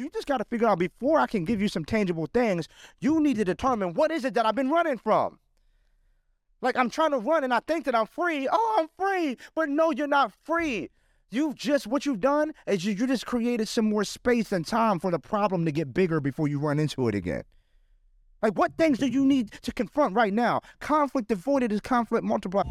You just got to figure out before I can give you some tangible things, you need to determine what is it that I've been running from. Like I'm trying to run and I think that I'm free. Oh, I'm free. But no, you're not free. You've just, what you've done is you, you just created some more space and time for the problem to get bigger before you run into it again. Like, what things do you need to confront right now? Conflict avoided is conflict multiplied.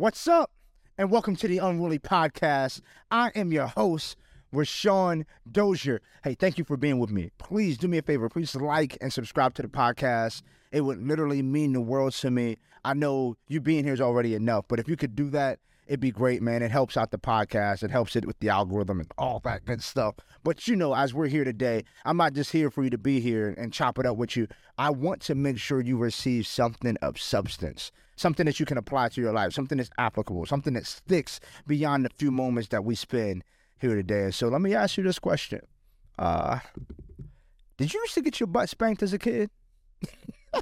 What's up? And welcome to the Unruly Podcast. I am your host, Rousawn Dozier. Hey, thank you for being with me. Please do me a favor. Please like and subscribe to the podcast. It would literally mean the world to me. I know you being here is already enough, but if you could do that, it'd be great, man. It helps out the podcast. It helps it with the algorithm and all that good stuff. But you know, as we're here today, I'm not just here for you to be here and chop it up with you. I want to make sure you receive something of substance, something that you can apply to your life, something that's applicable, something that sticks beyond the few moments that we spend here today. So let me ask you this question. Uh, did you used to get your butt spanked as a kid?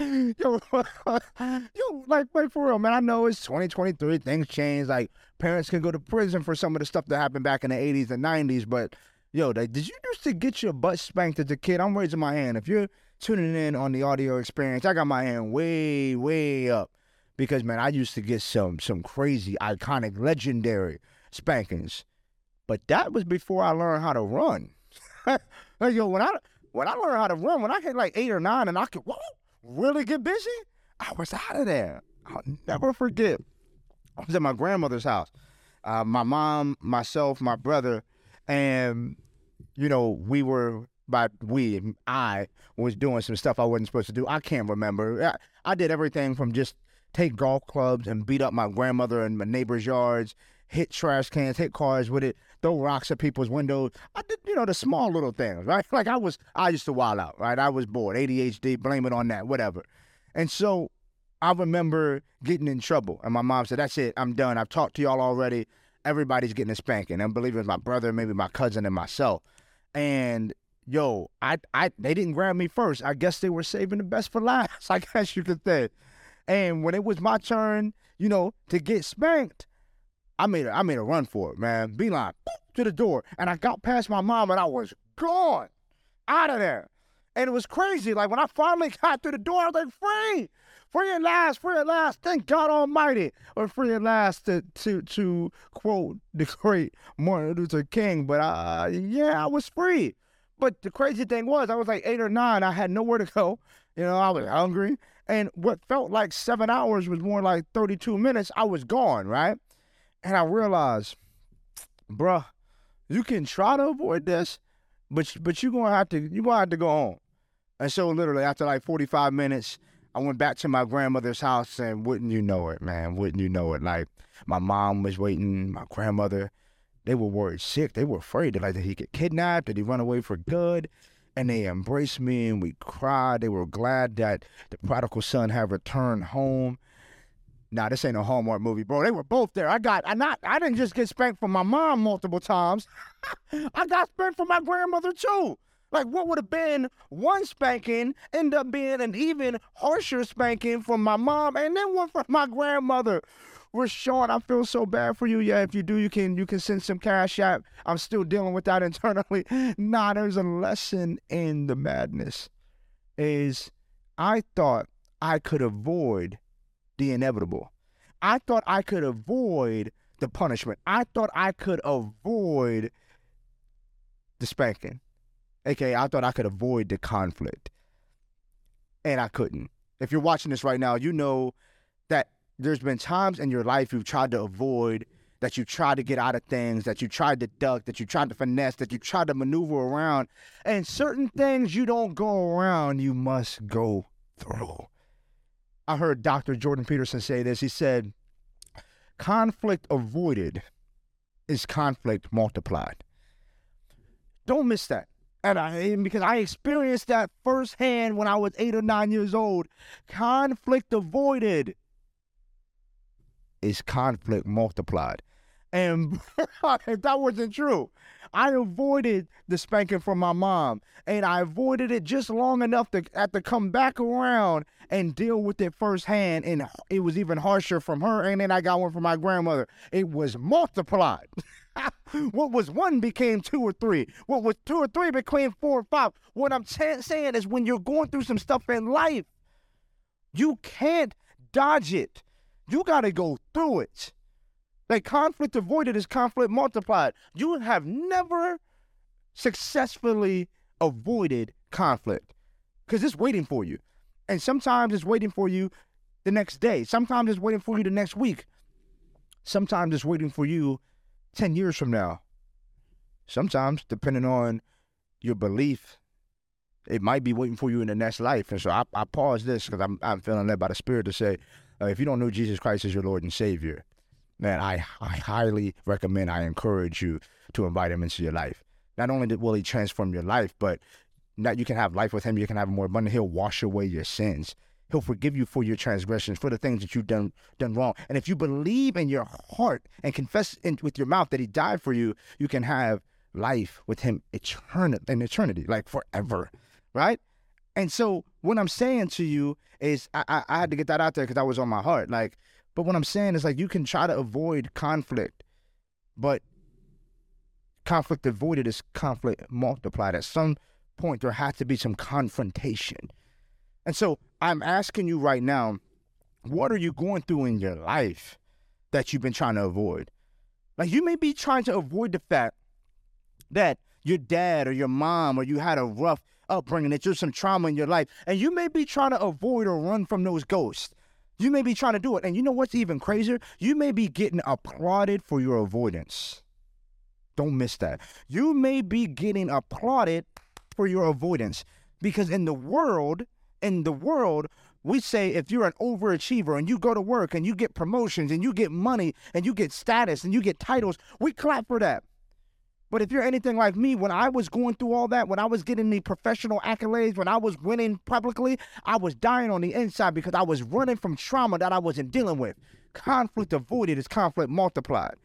yo, yo, like, like for real, man. I know it's 2023, things change. Like, parents can go to prison for some of the stuff that happened back in the 80s and 90s. But, yo, like, did you used to get your butt spanked as a kid? I'm raising my hand. If you're tuning in on the audio experience, I got my hand way, way up because, man, I used to get some some crazy, iconic, legendary spankings. But that was before I learned how to run. yo, when I when I learned how to run, when I hit like eight or nine, and I could whoa, really get busy, I was out of there. I'll never forget. I was at my grandmother's house. Uh, my mom, myself, my brother, and you know we were by we I was doing some stuff I wasn't supposed to do. I can't remember. I, I did everything from just take golf clubs and beat up my grandmother in my neighbor's yards, hit trash cans, hit cars with it, throw rocks at people's windows. I did, you know, the small little things, right? Like I was, I used to wild out, right? I was bored, ADHD, blame it on that, whatever. And so I remember getting in trouble, and my mom said, "That's it, I'm done. I've talked to y'all already. Everybody's getting a spanking." I believe it was my brother, maybe my cousin, and myself. And yo, I, I, they didn't grab me first. I guess they were saving the best for last. I guess you could say. And when it was my turn, you know, to get spanked, I made a, I made a run for it, man. Beeline to the door, and I got past my mom, and I was gone, out of there. And it was crazy. Like when I finally got through the door, I was like, free, free at last, free at last. Thank God Almighty, or free at last to to to quote the great Martin Luther King. But uh, yeah, I was free. But the crazy thing was, I was like eight or nine. I had nowhere to go. You know, I was hungry. And what felt like seven hours was more like 32 minutes. I was gone, right? And I realized, bruh, you can try to avoid this, but but you're gonna have to you're gonna have to go home. And so literally after like 45 minutes, I went back to my grandmother's house and wouldn't you know it, man, wouldn't you know it? Like my mom was waiting, my grandmother, they were worried sick. They were afraid that like did he get kidnapped? that he run away for good? And they embraced me and we cried. They were glad that the prodigal son had returned home. Nah, this ain't a Hallmark movie, bro. They were both there. I got I not I didn't just get spanked from my mom multiple times. I got spanked from my grandmother too. Like what would have been one spanking end up being an even harsher spanking from my mom and then one from my grandmother. Rousawn, I feel so bad for you. Yeah, if you do, you can you can send some cash out. I'm still dealing with that internally. Nah, there's a lesson in the madness. Is I thought I could avoid the inevitable. I thought I could avoid the punishment. I thought I could avoid the spanking. Okay, I thought I could avoid the conflict. And I couldn't. If you're watching this right now, you know that there's been times in your life you've tried to avoid, that you tried to get out of things, that you tried to duck, that you tried to finesse, that you tried to maneuver around. And certain things you don't go around, you must go through. I heard Dr. Jordan Peterson say this. He said, conflict avoided is conflict multiplied. Don't miss that. And I because I experienced that firsthand when I was eight or nine years old. Conflict avoided is conflict multiplied. And if that wasn't true, I avoided the spanking from my mom, and I avoided it just long enough to have to come back around and deal with it firsthand. And it was even harsher from her, and then I got one from my grandmother. It was multiplied. what was one became two or three. What was two or three became four or five. What I'm saying is, when you're going through some stuff in life, you can't dodge it. You got to go through it. Like conflict avoided is conflict multiplied. You have never successfully avoided conflict because it's waiting for you. And sometimes it's waiting for you the next day. Sometimes it's waiting for you the next week. Sometimes it's waiting for you 10 years from now. Sometimes, depending on your belief, it might be waiting for you in the next life. And so I, I pause this because I'm, I'm feeling led by the Spirit to say, uh, if you don't know Jesus Christ as your Lord and Savior, man, I, I highly recommend, I encourage you to invite him into your life. Not only will he transform your life, but that you can have life with him, you can have more abundant. He'll wash away your sins. He'll forgive you for your transgressions, for the things that you've done done wrong. And if you believe in your heart and confess in, with your mouth that He died for you, you can have life with Him eternity in eternity, like forever, right? And so what I'm saying to you is, I, I, I had to get that out there because that was on my heart. Like, but what I'm saying is like you can try to avoid conflict, but conflict avoided is conflict multiplied. At some point, there has to be some confrontation. And so I'm asking you right now, what are you going through in your life that you've been trying to avoid? Like you may be trying to avoid the fact that your dad or your mom or you had a rough upbringing, that there's some trauma in your life, and you may be trying to avoid or run from those ghosts. You may be trying to do it. And you know what's even crazier? You may be getting applauded for your avoidance. Don't miss that. You may be getting applauded for your avoidance because in the world, in the world, we say if you're an overachiever and you go to work and you get promotions and you get money and you get status and you get titles, we clap for that. But if you're anything like me, when I was going through all that, when I was getting the professional accolades, when I was winning publicly, I was dying on the inside because I was running from trauma that I wasn't dealing with. Conflict avoided is conflict multiplied.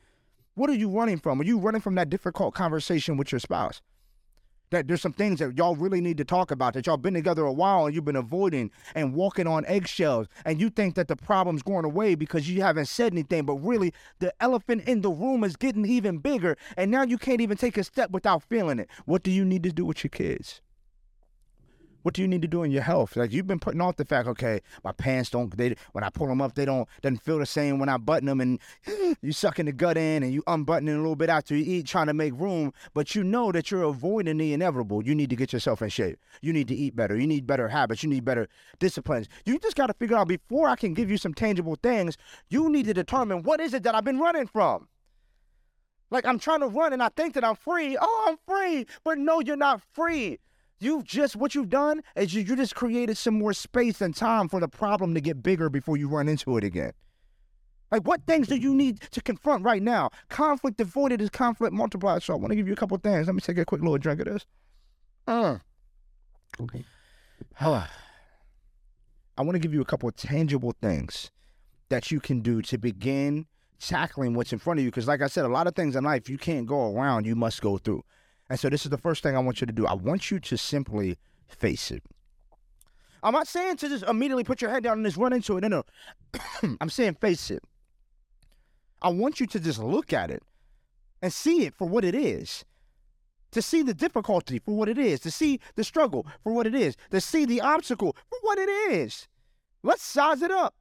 What are you running from? Are you running from that difficult conversation with your spouse? That there's some things that y'all really need to talk about that y'all been together a while and you've been avoiding and walking on eggshells. And you think that the problem's going away because you haven't said anything but really the elephant in the room is getting even bigger and now you can't even take a step without feeling it. What do you need to do with your kids what do you need to do in your health? Like you've been putting off the fact, okay, my pants don't. They when I pull them up, they don't doesn't feel the same when I button them, and you sucking the gut in and you unbuttoning a little bit after you eat, trying to make room. But you know that you're avoiding the inevitable. You need to get yourself in shape. You need to eat better. You need better habits. You need better disciplines. You just got to figure out before I can give you some tangible things. You need to determine what is it that I've been running from. Like I'm trying to run and I think that I'm free. Oh, I'm free. But no, you're not free. You've just what you've done is you, you just created some more space and time for the problem to get bigger before you run into it again. Like, what things do you need to confront right now? Conflict avoided is conflict multiplied. So, I want to give you a couple things. Let me take a quick little drink of this. Uh. Okay. Hello. I want to give you a couple of tangible things that you can do to begin tackling what's in front of you. Because, like I said, a lot of things in life you can't go around, you must go through. And so this is the first thing I want you to do. I want you to simply face it. I'm not saying to just immediately put your head down and just run into it. No, no. I'm saying face it. I want you to just look at it and see it for what it is. To see the difficulty for what it is, to see the struggle for what it is, to see the obstacle for what it is. Let's size it up.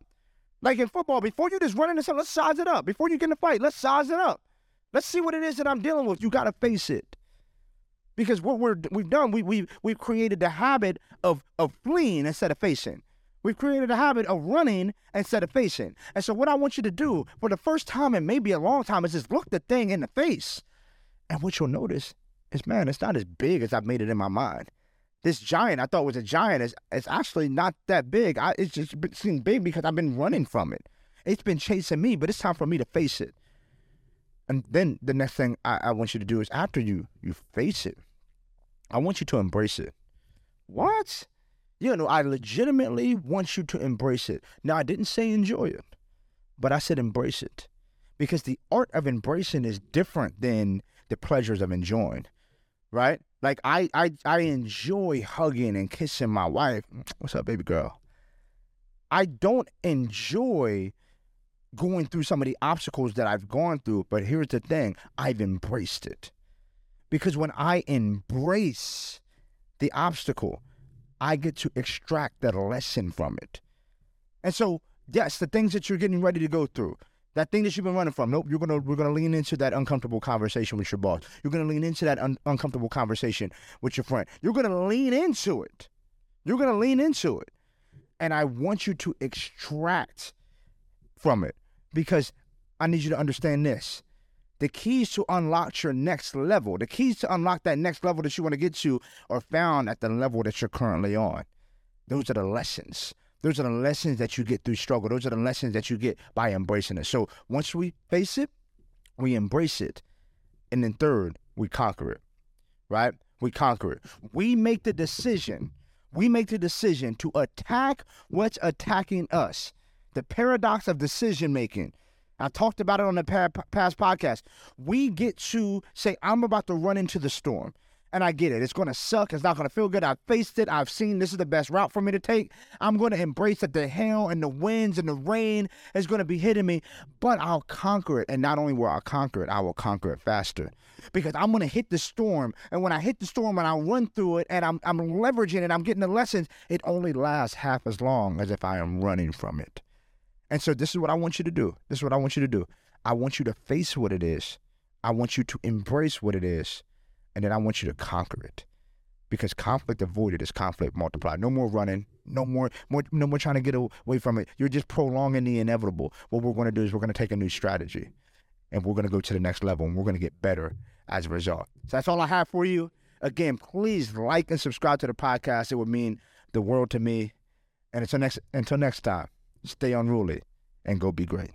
Like in football, before you just run into something, let's size it up. Before you get in a fight, let's size it up. Let's see what it is that I'm dealing with. You got to face it because what we're we've done we we we've created the habit of of fleeing instead of facing. We've created a habit of running instead of facing. And so what I want you to do for the first time and maybe a long time is just look the thing in the face. And what you'll notice is man, it's not as big as I've made it in my mind. This giant I thought was a giant is actually not that big. I, it's just seemed big because I've been running from it. It's been chasing me, but it's time for me to face it. And then the next thing I, I want you to do is after you you face it, I want you to embrace it. What? You know, I legitimately want you to embrace it. Now, I didn't say enjoy it, but I said embrace it. because the art of embracing is different than the pleasures of enjoying, right? Like I I I enjoy hugging and kissing my wife. What's up, baby girl? I don't enjoy going through some of the obstacles that I've gone through, but here's the thing, I've embraced it. Because when I embrace the obstacle, I get to extract that lesson from it. And so, yes, the things that you're getting ready to go through, that thing that you've been running from, nope, you're gonna we're gonna lean into that uncomfortable conversation with your boss. You're gonna lean into that un- uncomfortable conversation with your friend. You're gonna lean into it. You're gonna lean into it, and I want you to extract from it because I need you to understand this. The keys to unlock your next level, the keys to unlock that next level that you want to get to, are found at the level that you're currently on. Those are the lessons. Those are the lessons that you get through struggle. Those are the lessons that you get by embracing it. So once we face it, we embrace it. And then third, we conquer it. Right? We conquer it. We make the decision. We make the decision to attack what's attacking us. The paradox of decision making. I talked about it on the past podcast. We get to say, I'm about to run into the storm. And I get it. It's going to suck. It's not going to feel good. I've faced it. I've seen this is the best route for me to take. I'm going to embrace that the hail and the winds and the rain is going to be hitting me, but I'll conquer it. And not only will I conquer it, I will conquer it faster because I'm going to hit the storm. And when I hit the storm and I run through it and I'm, I'm leveraging it, I'm getting the lessons, it only lasts half as long as if I am running from it. And so this is what I want you to do. This is what I want you to do. I want you to face what it is. I want you to embrace what it is and then I want you to conquer it. Because conflict avoided is conflict multiplied. No more running, no more, more no more trying to get away from it. You're just prolonging the inevitable. What we're going to do is we're going to take a new strategy and we're going to go to the next level and we're going to get better as a result. So that's all I have for you. Again, please like and subscribe to the podcast. It would mean the world to me. And until next until next time, stay unruly and go be great.